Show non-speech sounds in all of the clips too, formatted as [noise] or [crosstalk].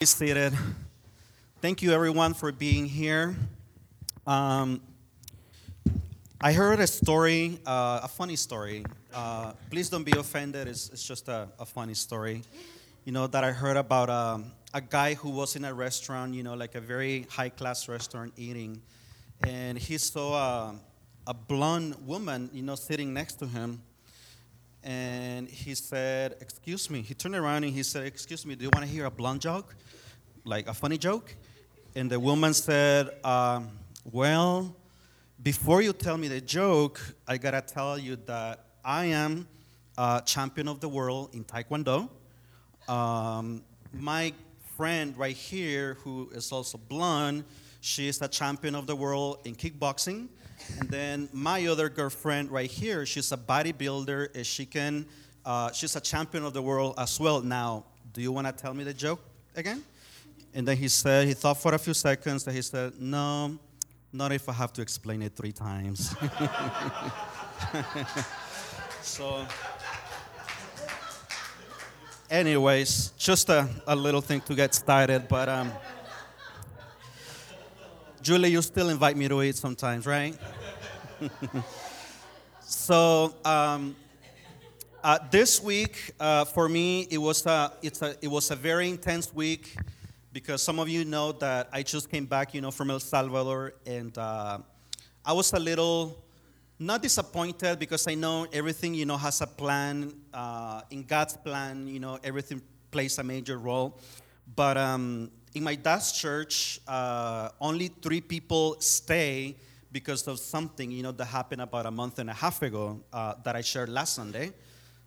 Be seated. Thank you, everyone, for being here. Um, I heard a story, uh, a funny story. Uh, please don't be offended. It's, it's just a, a, funny story. You know, that I heard about um, a guy who was in a restaurant, you know, like a very high class restaurant eating. And he saw a, a blonde woman, you know, sitting next to him. And he said, Excuse me. He turned around and he said, Excuse me, do you want to hear a blonde joke? like a funny joke. And the woman said, um, Well, before you tell me the joke, I gotta tell you that I am a champion of the world in Taekwondo. Um, my friend right here, who is also blonde, she is a champion of the world in kickboxing. And then my other girlfriend right here, she's a bodybuilder. She can, uh, she's a champion of the world as well. Now, do you want to tell me the joke again? And then he said, he thought for a few seconds, and he said, No, not if I have to explain it three times. [laughs] so, anyways, just a, a little thing to get started, but um, Julie, you still invite me to eat sometimes, right? [laughs] so, um, uh, this week uh, for me, it was a, it's a, it was a very intense week because some of you know that I just came back, you know, from El Salvador, and uh, I was a little not disappointed because I know everything, you know, has a plan. Uh, in God's plan, you know, everything plays a major role. But um, in my dad's church, uh, only three people stay because of something, you know, that happened about a month and a half ago uh, that I shared last Sunday.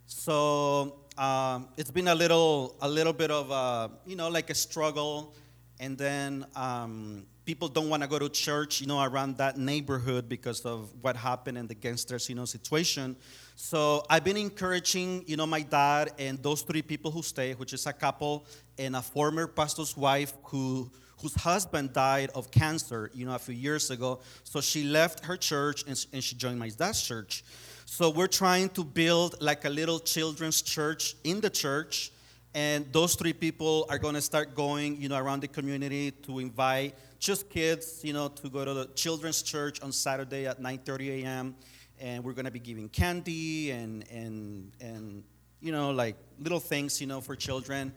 So um, it's been a little, a little bit of, a, you know, like a struggle. And then um, people don't want to go to church, you know, around that neighborhood because of what happened in the gangsters, you know, situation. So I've been encouraging, you know, my dad and those three people who stay, which is a couple and a former pastor's wife who whose husband died of cancer, you know, a few years ago. So she left her church and, and she joined my dad's church. So we're trying to build like a little children's church in the church. And those three people are going to start going, you know, around the community to invite just kids, you know, to go to the children's church on Saturday at 9:30 a.m. And we're going to be giving candy and and and you know, like little things, you know, for children.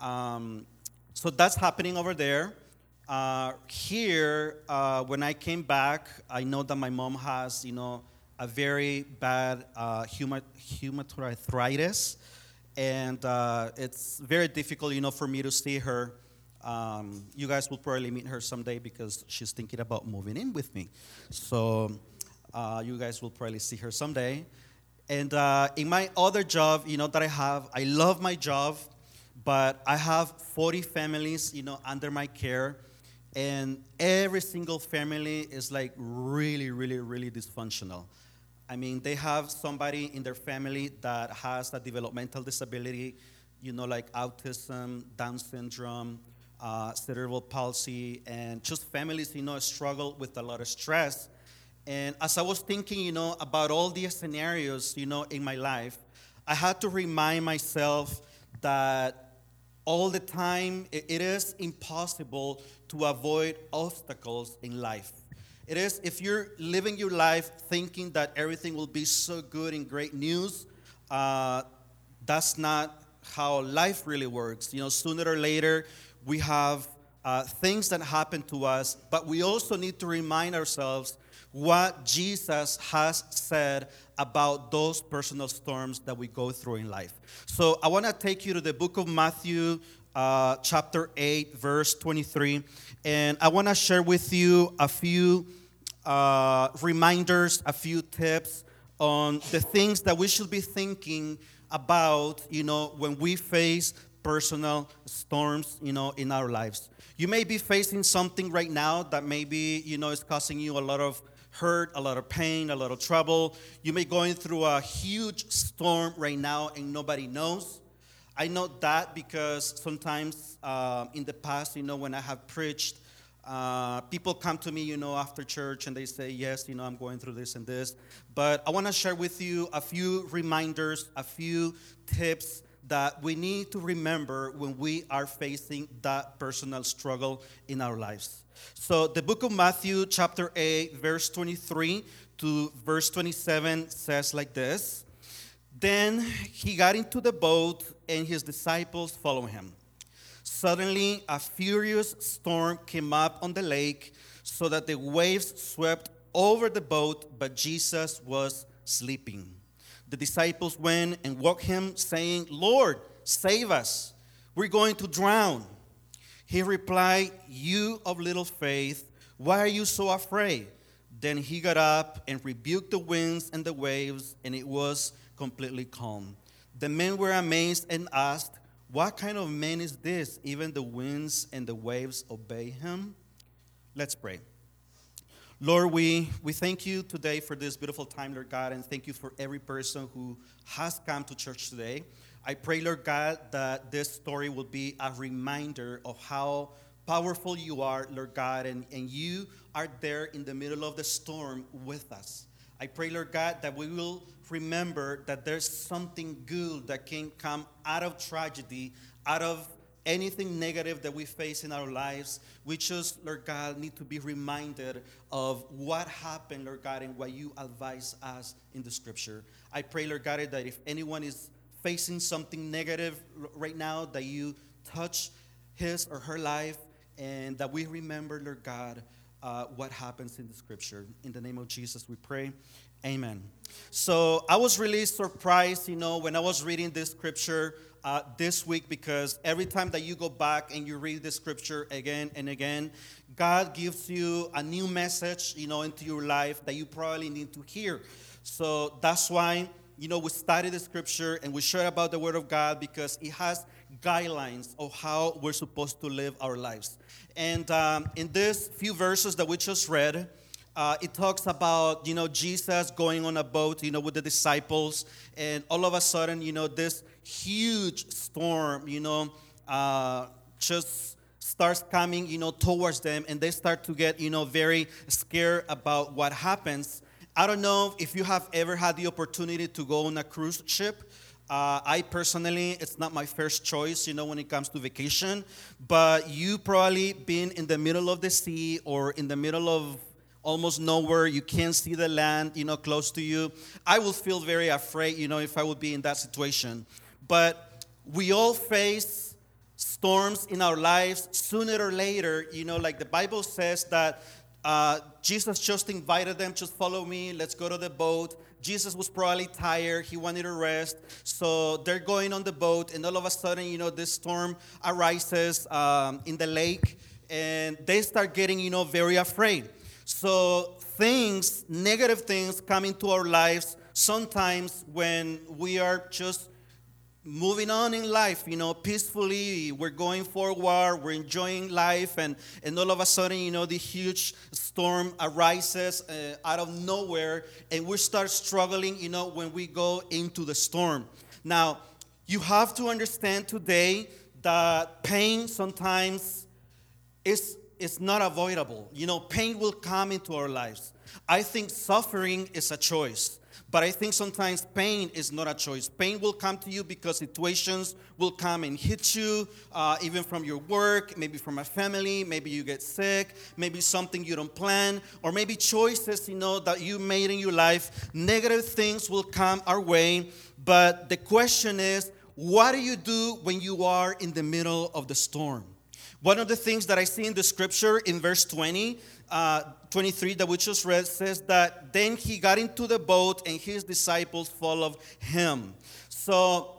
Um, so that's happening over there. Uh, here, uh, when I came back, I know that my mom has, you know, a very bad uh, rheumatoid arthritis, and uh, it's very difficult, you know, for me to see her. Um, you guys will probably meet her someday because she's thinking about moving in with me. So uh, you guys will probably see her someday. And uh, in my other job, you know, that I have, I love my job, but I have 40 families, you know, under my care. And every single family is like really, really, really dysfunctional. I mean, they have somebody in their family that has a developmental disability, you know, like autism, Down syndrome, uh, cerebral palsy, and just families, you know, struggle with a lot of stress. And as I was thinking, you know, about all these scenarios, you know, in my life, I had to remind myself that all the time it is impossible to avoid obstacles in life. It is if you're living your life thinking that everything will be so good and great news, uh, that's not how life really works. You know, sooner or later, we have uh, things that happen to us, but we also need to remind ourselves what Jesus has said about those personal storms that we go through in life. So I want to take you to the book of Matthew, uh, chapter 8, verse 23. And I want to share with you a few uh, reminders, a few tips on the things that we should be thinking about, you know, when we face personal storms, you know, in our lives. You may be facing something right now that maybe, you know, is causing you a lot of hurt, a lot of pain, a lot of trouble. You may be going through a huge storm right now and nobody knows. I know that because sometimes uh, in the past, you know, when I have preached, uh, people come to me, you know, after church and they say, Yes, you know, I'm going through this and this. But I want to share with you a few reminders, a few tips that we need to remember when we are facing that personal struggle in our lives. So, the book of Matthew, chapter 8, verse 23 to verse 27 says like this Then he got into the boat, and his disciples followed him. Suddenly, a furious storm came up on the lake, so that the waves swept over the boat, but Jesus was sleeping. The disciples went and woke him, saying, Lord, save us. We're going to drown. He replied, You of little faith, why are you so afraid? Then he got up and rebuked the winds and the waves, and it was completely calm. The men were amazed and asked, What kind of man is this? Even the winds and the waves obey him? Let's pray. Lord, we, we thank you today for this beautiful time, Lord God, and thank you for every person who has come to church today. I pray, Lord God, that this story will be a reminder of how powerful you are, Lord God, and, and you are there in the middle of the storm with us. I pray, Lord God, that we will remember that there's something good that can come out of tragedy, out of anything negative that we face in our lives, we just, Lord God, need to be reminded of what happened, Lord God, and what you advise us in the scripture. I pray, Lord God, that if anyone is facing something negative right now, that you touch his or her life and that we remember, Lord God, uh, what happens in the scripture. In the name of Jesus, we pray. Amen. So I was really surprised, you know, when I was reading this scripture uh, this week because every time that you go back and you read the scripture again and again, God gives you a new message, you know, into your life that you probably need to hear. So that's why, you know, we study the scripture and we share about the word of God because it has guidelines of how we're supposed to live our lives. And um, in this few verses that we just read, uh, it talks about you know jesus going on a boat you know with the disciples. And all of a sudden you know this huge storm you know uh, just starts coming you know towards them. And they start to get you know very scared about what happens i don't know if you have ever had the opportunity to go on a cruise ship uh, I personally, it's not my first choice, you know, when it comes to vacation. But you probably been in the middle of the sea or in the middle of almost nowhere. You can't see the land, you know, close to you. I would feel very afraid, you know, if I would be in that situation. But we all face storms in our lives sooner or later. You know, like the Bible says that uh, Jesus just invited them, just follow me, let's go to the boat. Jesus was probably tired, he wanted to rest. So they're going on the boat, and all of a sudden, you know, this storm arises um, in the lake, and they start getting, you know, very afraid. So things, negative things come into our lives sometimes when we are just moving on in life, you know, peacefully. We're going forward, we're enjoying life, and, and all of a sudden, you know, the huge storm arises uh, out of nowhere, and we start struggling, you know, when we go into the storm. Now, you have to understand today that pain sometimes is is not avoidable. You know, pain will come into our lives. I think suffering is a choice, but I think sometimes pain is not a choice. Pain will come to you because situations will come and hit you, uh, even from your work, maybe from a family, maybe you get sick, maybe something you don't plan, or maybe choices, you know, that you made in your life. Negative things will come our way, but the question is, what do you do when you are in the middle of the storm? One of the things that I see in the scripture in verse 20, uh, 23 that we just read says that then he got into the boat and his disciples followed him. So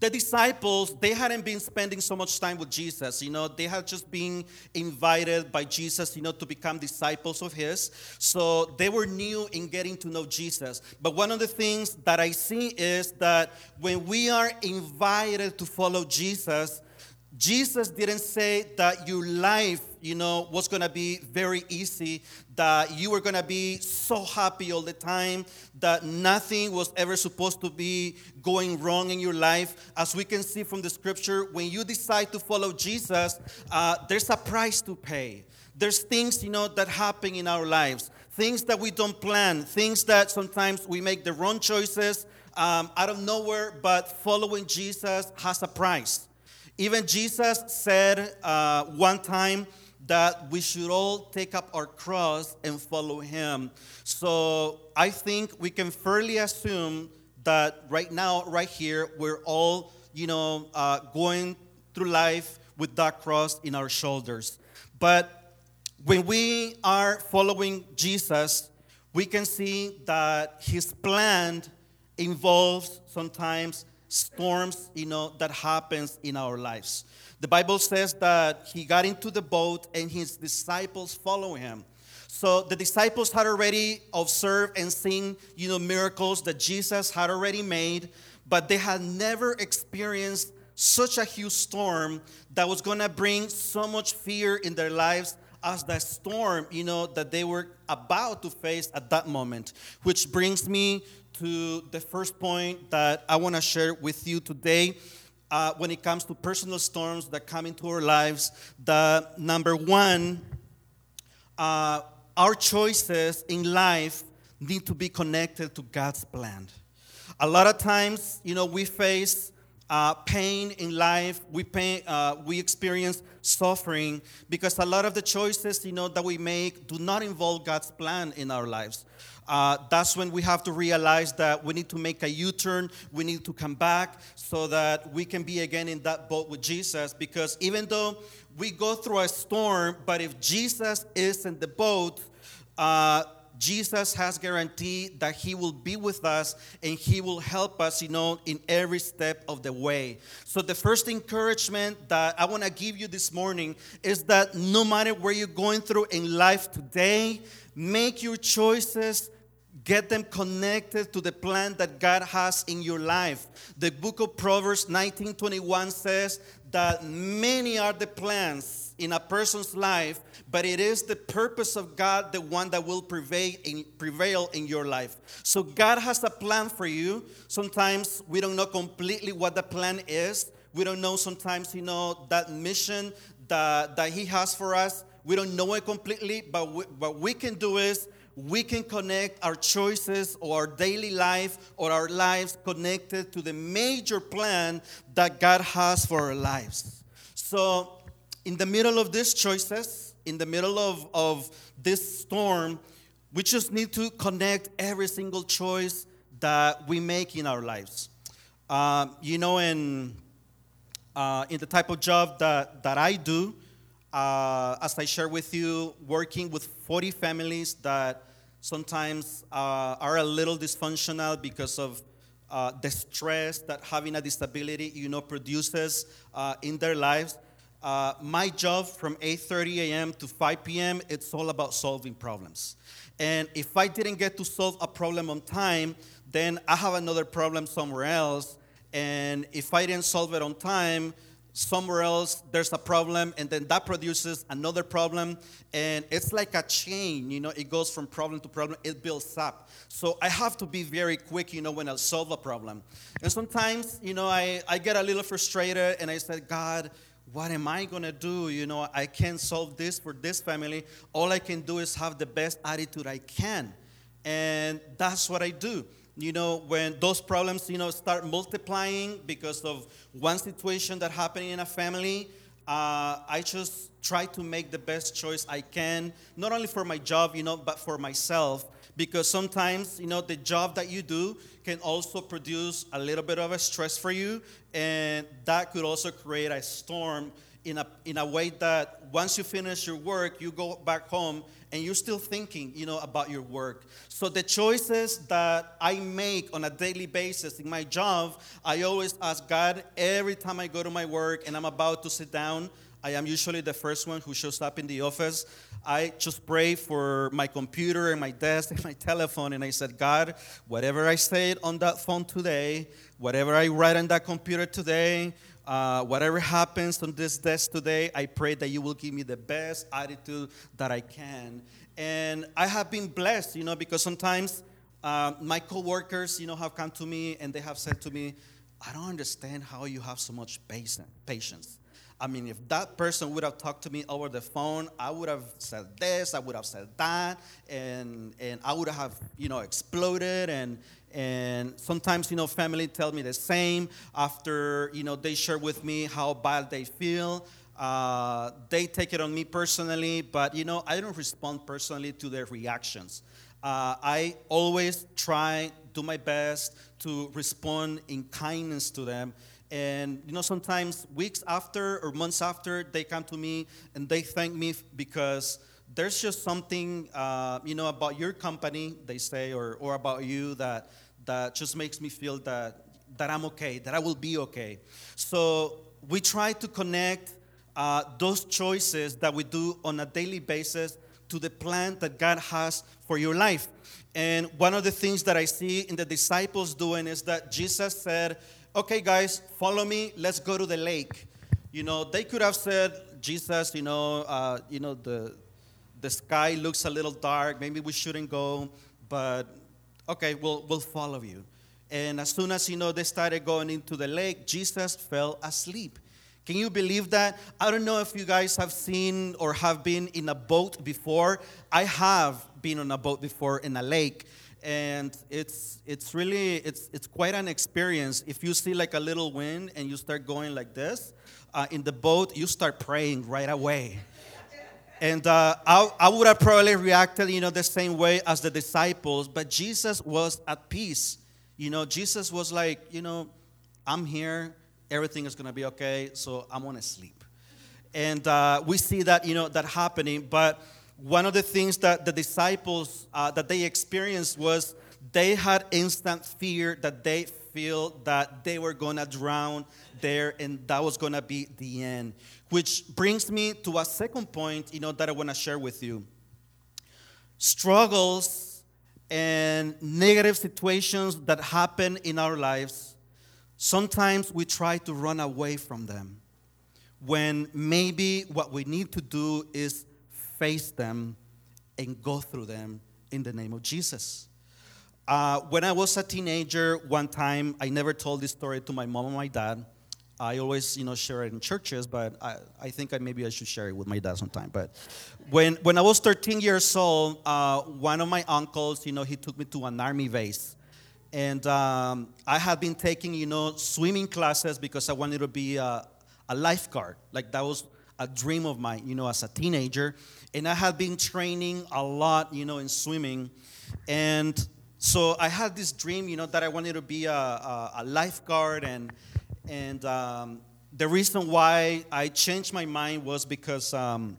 the disciples they hadn't been spending so much time with jesus you know they had just been invited by jesus you know to become disciples of his so they were new in getting to know jesus but one of the things that i see is that when we are invited to follow jesus Jesus didn't say that your life, you know, was going to be very easy, that you were going to be so happy all the time, that nothing was ever supposed to be going wrong in your life. As we can see from the scripture, when you decide to follow Jesus, uh, there's a price to pay. There's things, you know, that happen in our lives, things that we don't plan, things that sometimes we make the wrong choices, um, out of nowhere, but following Jesus has a price. Even Jesus said uh, one time that we should all take up our cross and follow him. So I think we can fairly assume that right now, right here, we're all, you know, uh, going through life with that cross in our shoulders. But when we are following Jesus, we can see that his plan involves sometimes storms, you know, that happens in our lives. The Bible says that he got into the boat and his disciples follow him. So the disciples had already observed and seen, you know, miracles that Jesus had already made, but they had never experienced such a huge storm that was going to bring so much fear in their lives as the storm, you know, that they were about to face at that moment. Which brings me to the first point that I want to share with you today. Uh, when it comes to personal storms that come into our lives, the number one, uh, our choices in life need to be connected to God's plan. A lot of times, you know, we face uh, pain in life, we, pay, uh, we experience suffering because a lot of the choices, you know, that we make do not involve God's plan in our lives. Uh, that's when we have to realize that we need to make a U turn. We need to come back so that we can be again in that boat with Jesus. Because even though we go through a storm, but if Jesus is in the boat, uh, Jesus has guaranteed that He will be with us and He will help us, you know, in every step of the way. So, the first encouragement that I want to give you this morning is that no matter where you're going through in life today, make your choices Get them connected to the plan that God has in your life. The book of Proverbs 19:21 says that many are the plans in a person's life, but it is the purpose of God the one that will prevail in, prevail in your life. So God has a plan for you. Sometimes we don't know completely what the plan is. We don't know sometimes, you know, that mission that, that He has for us. We don't know it completely, but we, what we can do is we can connect our choices or our daily life or our lives connected to the major plan that God has for our lives. So, in the middle of these choices, in the middle of, of this storm, we just need to connect every single choice that we make in our lives. Uh, you know, in, uh, in the type of job that, that I do, uh, as I share with you, working with 40 families that sometimes uh, are a little dysfunctional because of uh, the stress that having a disability, you know, produces uh, in their lives. Uh, my job from 8:30 a.m. to 5 p.m. it's all about solving problems. And if I didn't get to solve a problem on time, then I have another problem somewhere else. And if I didn't solve it on time, somewhere else there's a problem and then that produces another problem. And it's like a chain you know it goes from problem to problem it builds up. So i have to be very quick you know when i solve a problem. And sometimes you know i, I get a little frustrated and i said god what am i going to do? You know i can't solve this for this family. All i can do is have the best attitude i can. And that's what i do you know, when those problems, you know, start multiplying because of one situation that happened in a family, uh, I just try to make the best choice I can, not only for my job, you know, but for myself. Because sometimes, you know, the job that you do can also produce a little bit of a stress for you, and that could also create a storm in a, in a way that once you finish your work, you go back home and you're still thinking, you know, about your work. So the choices that I make on a daily basis in my job, I always ask God every time I go to my work and I'm about to sit down. I am usually the first one who shows up in the office. I just pray for my computer and my desk [laughs] and my telephone, and I said, God, whatever I said on that phone today, whatever I write on that computer today, uh, whatever happens on this desk today, I pray that you will give me the best attitude that I can. And I have been blessed, you know, because sometimes uh, my coworkers, you know, have come to me and they have said to me, I don't understand how you have so much patience. I mean, if that person would have talked to me over the phone, I would have said this, I would have said that, and and I would have, you know, exploded. And and sometimes, you know, family tell me the same after, you know, they share with me how bad they feel. Uh, they take it on me personally, but you know, I don't respond personally to their reactions. Uh, I always try, do my best to respond in kindness to them. And you know, sometimes weeks after or months after, they come to me and they thank me because there's just something, uh, you know, about your company, they say, or, or about you that, that just makes me feel that, that I'm okay, that I will be okay. So we try to connect uh, those choices that we do on a daily basis to the plan that God has for your life. And one of the things that I see in the disciples doing is that Jesus said, Okay, guys, follow me, let's go to the lake. You know, they could have said, Jesus, you know, uh, you know, the, the sky looks a little dark, maybe we shouldn't go, but okay, we'll, we'll follow you. And as soon as, you know, they started going into the lake, Jesus fell asleep. Can you believe that? I don't know if you guys have seen or have been in a boat before. I have been on a boat before in a lake and it's it's really it's it's quite an experience if you see like a little wind and you start going like this uh, in the boat you start praying right away and uh, I, I would have probably reacted you know the same way as the disciples but jesus was at peace you know jesus was like you know i'm here everything is going to be okay, so I'm going to sleep. And uh, we see that, you know, that happening. But one of the things that the disciples, uh, that they experienced was they had instant fear that they feel that they were to drown there and that was to be the end. Which brings me to a second point, you know, that I want to share with you. Struggles and negative situations that happen in our lives Sometimes we try to run away from them when maybe what we need to do is face them and go through them in the name of Jesus. Uh, when I was a teenager, one time I never told this story to my mom and my dad. I always, you know, share it in churches, but I, I think I, maybe I should share it with my dad sometime. But when, when I was 13 years old, uh, one of my uncles, you know, he took me to an army base and um, I had been taking, you know, swimming classes because I wanted to be a, a lifeguard. Like that was a dream of mine, you know, as a teenager. And I had been training a lot, you know, in swimming. And so I had this dream, you know, that I wanted to be a, a, a lifeguard. And, and um, the reason why I changed my mind was because um,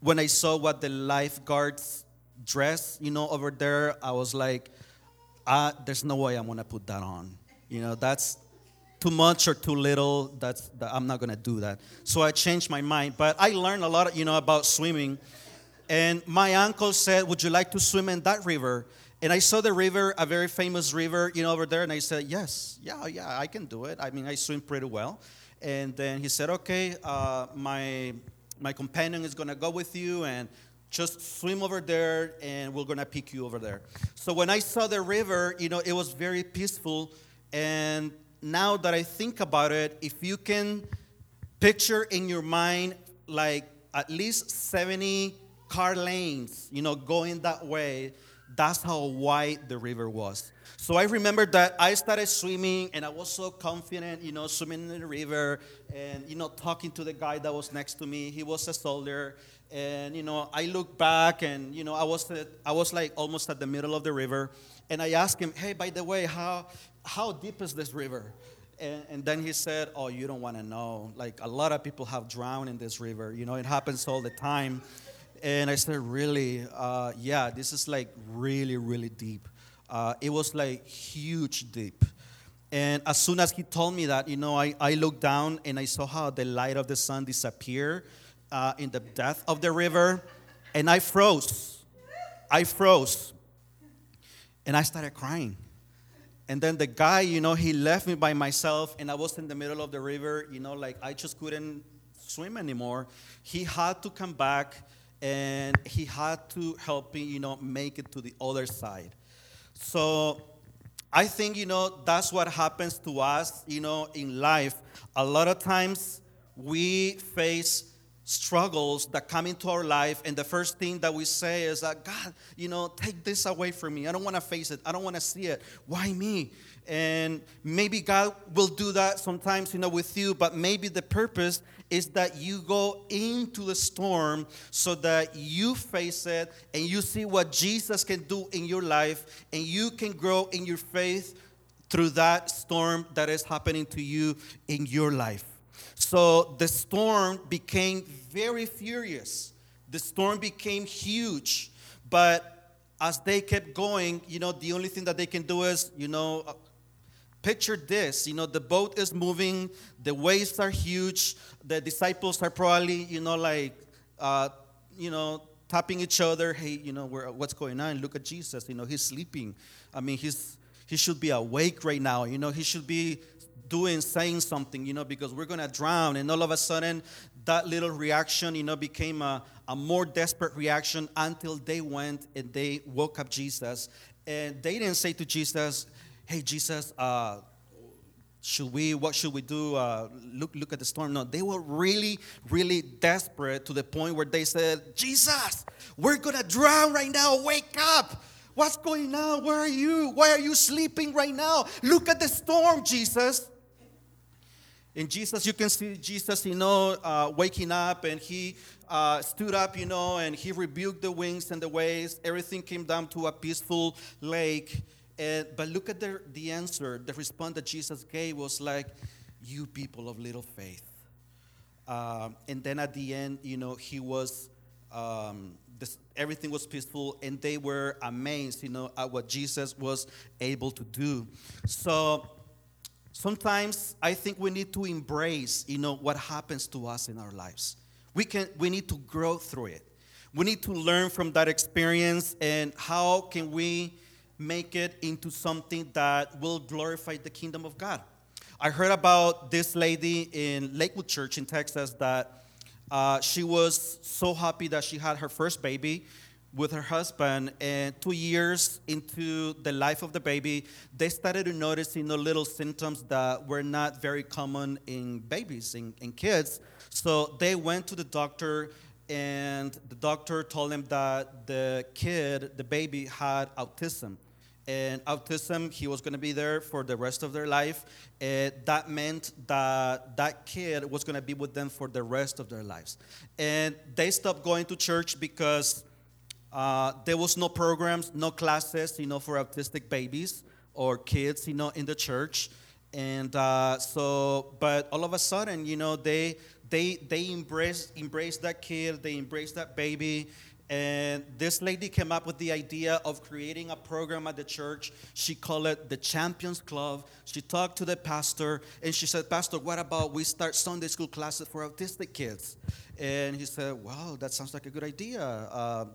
when I saw what the lifeguards dress, you know, over there, I was like, uh, there's no way I'm gonna put that on. You know, that's too much or too little. That's that, I'm not gonna do that. So I changed my mind. But I learned a lot, you know, about swimming. And my uncle said, "Would you like to swim in that river?" And I saw the river, a very famous river, you know, over there. And I said, "Yes, yeah, yeah, I can do it. I mean, I swim pretty well." And then he said, "Okay, uh, my my companion is gonna go with you, and just swim over there and we're gonna pick you over there. So when I saw the river, you know, it was very peaceful. And now that I think about it, if you can picture in your mind like at least 70 car lanes, you know, going that way, that's how wide the river was. So I remember that I started swimming and I was so confident, you know, swimming in the river and, you know, talking to the guy that was next to me. He was a soldier and you know i looked back and you know i was at, i was like almost at the middle of the river and i asked him hey by the way how how deep is this river and, and then he said oh you don't want to know like a lot of people have drowned in this river you know it happens all the time and i said really uh, yeah this is like really really deep uh, it was like huge deep and as soon as he told me that you know I, I looked down and i saw how the light of the sun disappeared uh, in the depth of the river, and I froze. I froze. And I started crying. And then the guy, you know, he left me by myself, and I was in the middle of the river, you know, like I just couldn't swim anymore. He had to come back and he had to help me, you know, make it to the other side. So I think, you know, that's what happens to us, you know, in life. A lot of times we face struggles that come into our life and the first thing that we say is that god you know take this away from me. I don't want to face it. I don't want to see it. Why me? And maybe god will do that sometimes you know with you but maybe the purpose is that you go into the storm so that you face it and you see what jesus can do in your life and you can grow in your faith through that storm that is happening to you in your life so the storm became very furious. The storm became huge. But as they kept going, you know, the only thing that they can do is, you know, uh, picture this. You know, the boat is moving, the waves are huge, the disciples are probably, you know, like, uh, you know, tapping each other. Hey, you know, what's going on? Look at Jesus. You know, he's sleeping. I mean, he's he should be awake right now. You know, he should be doing, saying something, you know, because we're going to drown. And all of a sudden, that little reaction, you know, became a, a more desperate reaction until they went and they woke up Jesus. And they didn't say to Jesus, hey, Jesus, uh, should we, what should we do? Uh, look, look at the storm. No, they were really, really desperate to the point where they said, Jesus, we're going to drown right now. Wake up. What's going on? Where are you? Why are you sleeping right now? Look at the storm, Jesus. In Jesus, you can see Jesus, you know, uh, waking up and he uh, stood up, you know, and he rebuked the winds and the waves. Everything came down to a peaceful lake. And, but look at the, the answer. The response that Jesus gave was like, You people of little faith. Um, and then at the end, you know, he was, um, this, everything was peaceful, and they were amazed, you know, at what Jesus was able to do. So, sometimes I think we need to embrace, you know, what happens to us in our lives. We can we need to grow through it. We need to learn from that experience and how can we make it into something that will glorify the kingdom of God. I heard about this lady in Lakewood Church in Texas that uh, she was so happy that she had her first baby with her husband, and two years into the life of the baby, they started to notice you know, little symptoms that were not very common in babies, in, in kids. So they went to the doctor, and the doctor told them that the kid, the baby, had autism. And autism, he was going to be there for the rest of their life. And that meant that that kid was going to be with them for the rest of their lives. And they stopped going to church because uh, there was no programs, no classes, you know, for autistic babies or kids, you know, in the church. And uh, so, but all of a sudden, you know, they they they embraced embraced that kid, they embraced that baby, and this lady came up with the idea of creating a program at the church. She called it the Champions Club. She talked to the pastor and she said, Pastor, what about we start Sunday school classes for autistic kids? And he said, Wow, that sounds like a good idea. Uh,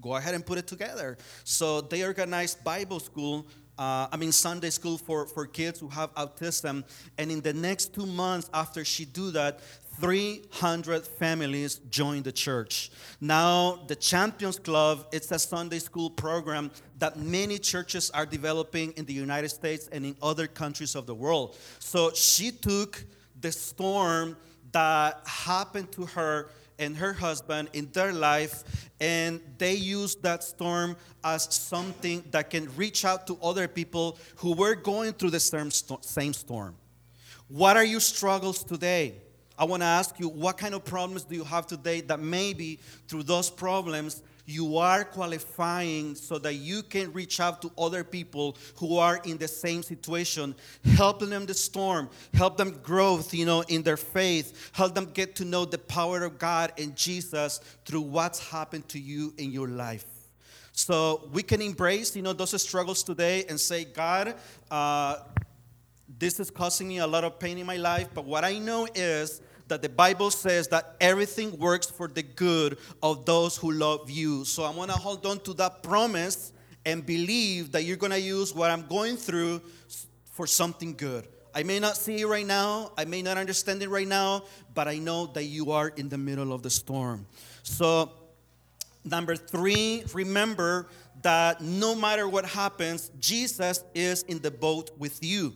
go ahead and put it together. So they organized Bible school. Uh, I mean Sunday school for, for kids who have autism. And in the next two months after she do that, 300 families joined the church. Now, the Champions Club, it's a Sunday school program that many churches are developing in the United States and in other countries of the world. So she took the storm that happened to her and her husband in their life, and they used that storm as something that can reach out to other people who were going through the same storm. What are your struggles today? I want to ask you, what kind of problems do you have today that maybe through those problems you are qualifying so that you can reach out to other people who are in the same situation, helping them the storm, help them grow, you know, in their faith, help them get to know the power of God and Jesus through what's happened to you in your life. So we can embrace, you know, those struggles today and say, God, uh, this is causing me a lot of pain in my life, but what I know is that the Bible says that everything works for the good of those who love you. So I'm going to hold on to that promise and believe that you're going to use what I'm going through for something good. I may not see it right now, I may not understand it right now, but I know that you are in the middle of the storm. So, number three, remember that no matter what happens, Jesus is in the boat with you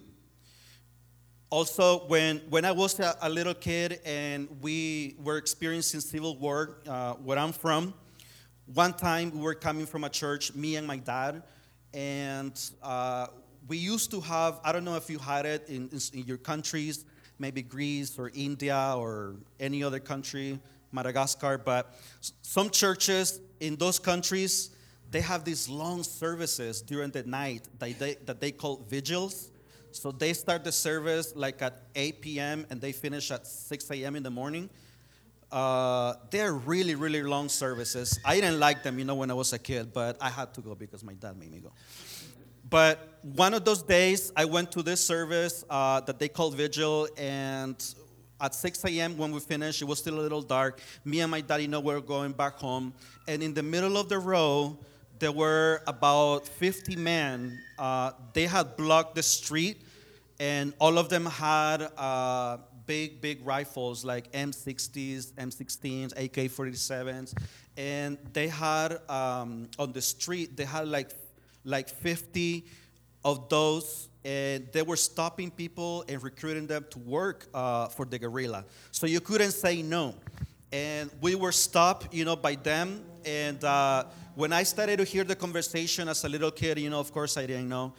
also, when, when I was a, a little kid and we were experiencing civil war, uh, where I'm from, one time we were coming from a church, me and my dad, and uh, we used to have, I don't know if you had it in, in, your countries, maybe Greece or India or any other country, Madagascar, but some churches in those countries, they have these long services during the night that they, that they call vigils. So they start the service like at 8 p.m. and they finish at 6 a.m. in the morning. Uh, they're really, really long services. I didn't like them, you know, when I was a kid, but I had to go because my dad made me go. But one of those days, I went to this service uh, that they called Vigil, and at 6 a.m. when we finished, it was still a little dark. Me and my daddy know we are going back home, and in the middle of the row, there were about 50 men. Uh, they had blocked the street, and all of them had uh, big, big rifles like M60s, M16s, AK 47s. And they had um, on the street, they had like, like 50 of those, and they were stopping people and recruiting them to work uh, for the guerrilla. So you couldn't say no. And we were stopped, you know, by them. And uh, when I started to hear the conversation as a little kid, you know, of course I didn't know.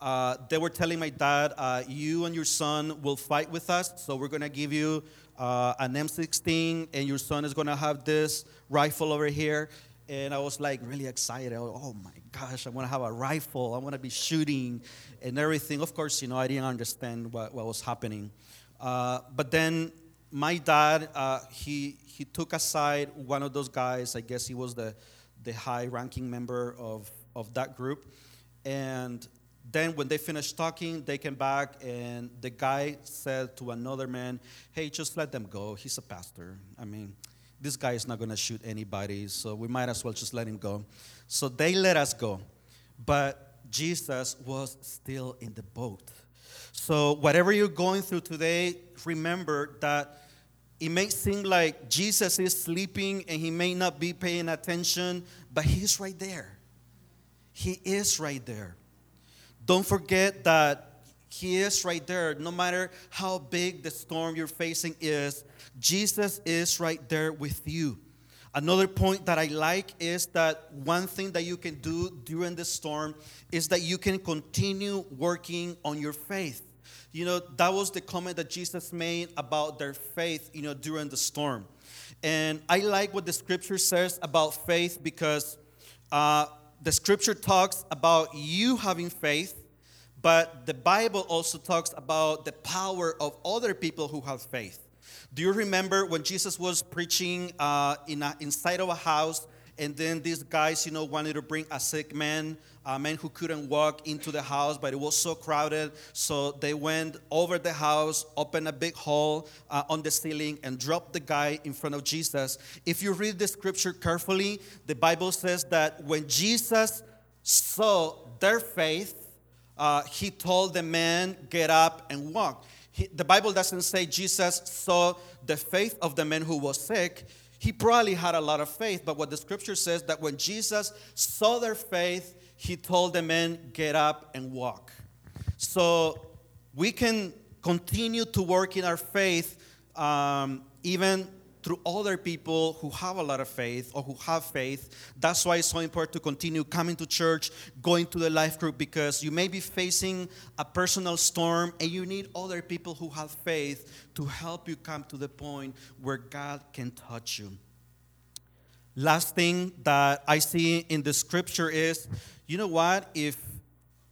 Uh, they were telling my dad, uh, You and your son will fight with us, so we're to give you uh, an M16, and your son is to have this rifle over here. And I was like really excited. Oh my gosh, I want to have a rifle. I want to be shooting and everything. Of course, you know, I didn't understand what, what was happening. Uh, but then my dad, uh, he, he took aside one of those guys. I guess he was the, the high ranking member of, of that group. And then when they finished talking, they came back and the guy said to another man, "Hey, just let them go. He's a pastor. I mean, this guy is not going to shoot anybody, so we might as well just let him go." So they let us go. But Jesus was still in the boat. So whatever you're going through today, remember that it may seem like Jesus is sleeping and he may not be paying attention, but he's right there. He is right there. Don't forget that He is right there. No matter how big the storm you're facing is, Jesus is right there with you. Another point that I like is that one thing that you can do during the storm is that you can continue working on your faith. You know, that was the comment that Jesus made about their faith, you know, during the storm. And I like what the scripture says about faith because uh, the scripture talks about you having faith, but the Bible also talks about the power of other people who have faith. Do you remember when Jesus was preaching uh, in a, inside of a house, and then these guys, you know, wanted to bring a sick man, a man who couldn't walk into the house, but it was so crowded, so they went over the house, opened a big hole uh, on the ceiling, and dropped the guy in front of Jesus. If you read the scripture carefully, the Bible says that when Jesus saw their faith, uh, he told the man, Get up and walk. He, the Bible doesn't say Jesus saw the faith of the man who was sick. He probably had a lot of faith, but what the scripture says that when Jesus saw their faith, he told the men, Get up and walk. So we can continue to work in our faith um, even through other people who have a lot of faith or who have faith. That's why it's so important to continue coming to church, going to the life group, because you may be facing a personal storm and you need other people who have faith to help you come to the point where God can touch you. Last thing that I see in the scripture is you know what? If,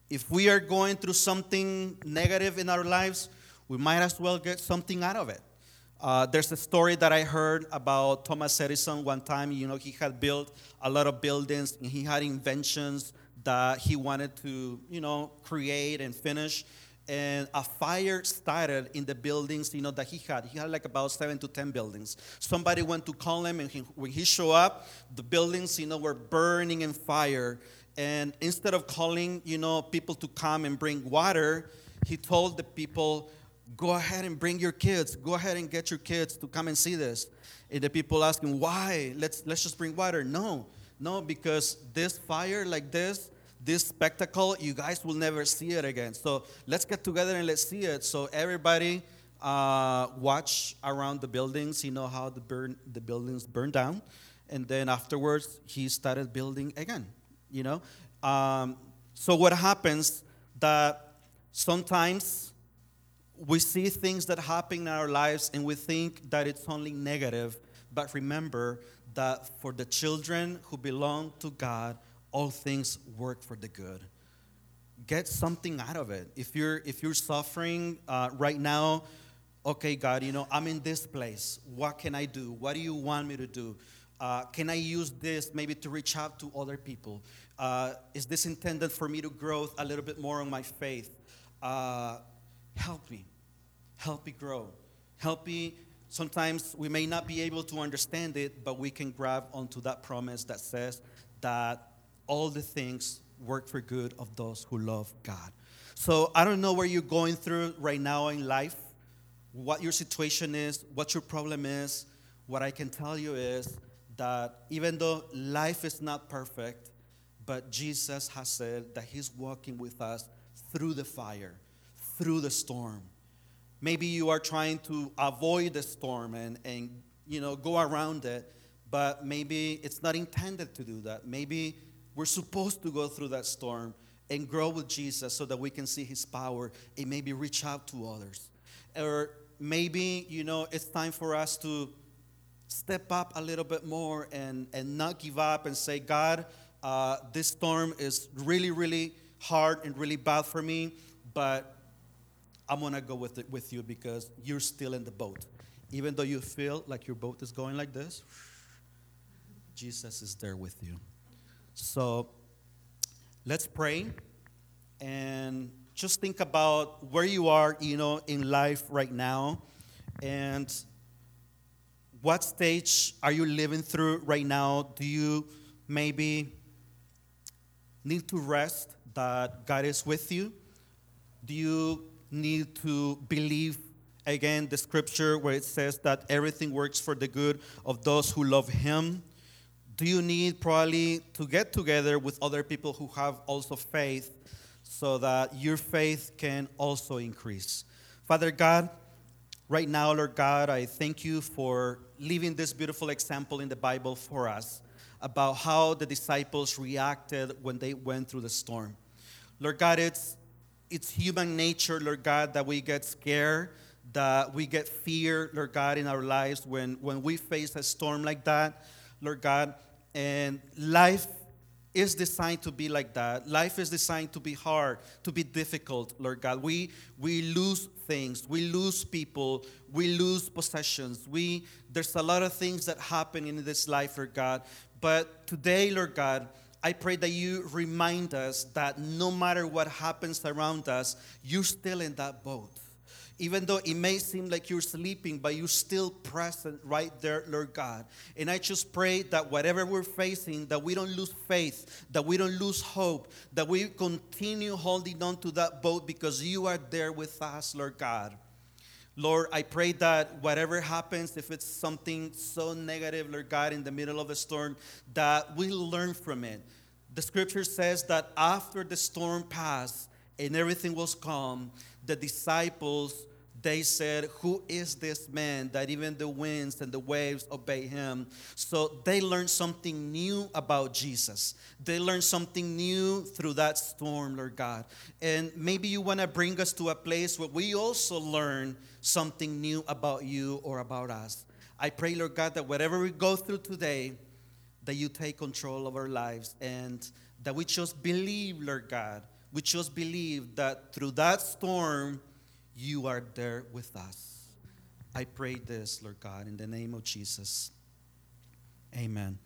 if we are going through something negative in our lives, we might as well get something out of it. Uh, there's a story that I heard about Thomas Edison one time. You know, he had built a lot of buildings and he had inventions that he wanted to, you know, create and finish. And a fire started in the buildings, you know, that he had. He had like about seven to ten buildings. Somebody went to call him, and he, when he showed up, the buildings, you know, were burning in fire. And instead of calling, you know, people to come and bring water, he told the people, Go ahead and bring your kids. Go ahead and get your kids to come and see this. And the people asking, why? Let's, let's just bring water. No, no, because this fire like this, this spectacle, you guys will never see it again. So let's get together and let's see it. So everybody uh, watch around the buildings. You know how the, burn, the buildings burn down. And then afterwards, he started building again, you know. Um, so what happens that sometimes we see things that happen in our lives and we think that it's only negative. But remember that for the children who belong to God, all things work for the good. Get something out of it. If you're if you're suffering uh, right now, okay, God, you know I'm in this place. What can I do? What do you want me to do? Uh, can I use this maybe to reach out to other people? Uh, is this intended for me to grow a little bit more on my faith? Help me. Help me grow. Help me. Sometimes we may not be able to understand it, but we can grab onto that promise that says that all the things work for good of those who love God. So I don't know where you're going through right now in life, what your situation is, what your problem is. What I can tell you is that even though life is not perfect, but Jesus has said that He's walking with us through the fire, through the storm. Maybe you are trying to avoid the storm and, and you know go around it, but maybe it's not intended to do that. Maybe we're supposed to go through that storm and grow with Jesus so that we can see his power and maybe reach out to others. Or maybe, you know, it's time for us to step up a little bit more and, and not give up and say, God, uh, this storm is really, really hard and really bad for me, but I'm gonna go with it with you because you're still in the boat. Even though you feel like your boat is going like this, Jesus is there with you. So let's pray and just think about where you are, you know, in life right now and what stage are you living through right now? Do you maybe need to rest that God is with you? Do you need to believe again the scripture where it says that everything works for the good of those who love Him? do you need probably to get together with other people who have also faith so that your faith can also increase? Father God, right now, Lord God, I thank you for leaving this beautiful example in the Bible for us about how the disciples reacted when they went through the storm. Lord God, it's, it's human nature, Lord God, that we get scared, that we get fear, Lord God, in our lives when, when we face a storm like that. Lord God, and life is designed to be like that. Life is designed to be hard, to be difficult, Lord God. We we lose things, we lose people, we lose possessions. We there's a lot of things that happen in this life, Lord God. But today, Lord God, I pray that you remind us that no matter what happens around us, you're still in that boat even though it may seem like you're sleeping, but you're still present right there, Lord God. And I just pray that whatever we're facing, that we don't lose faith, that we don't lose hope, that we continue holding on to that boat because you are there with us, Lord God. Lord, I pray that whatever happens, if it's something so negative, Lord God, in the middle of a storm, that we learn from it. The scripture says that after the storm passed and everything was calm, the disciples they said, Who is this man that even the winds and the waves obey him? So they learned something new about Jesus. They learned something new through that storm, Lord God. And maybe you want to bring us to a place where we also learn something new about you or about us. I pray, Lord God, that whatever we go through today, that you take control of our lives and that we just believe, Lord God, we just believe that through that storm, you are there with us. I pray this, Lord God, in the name of Jesus. Amen.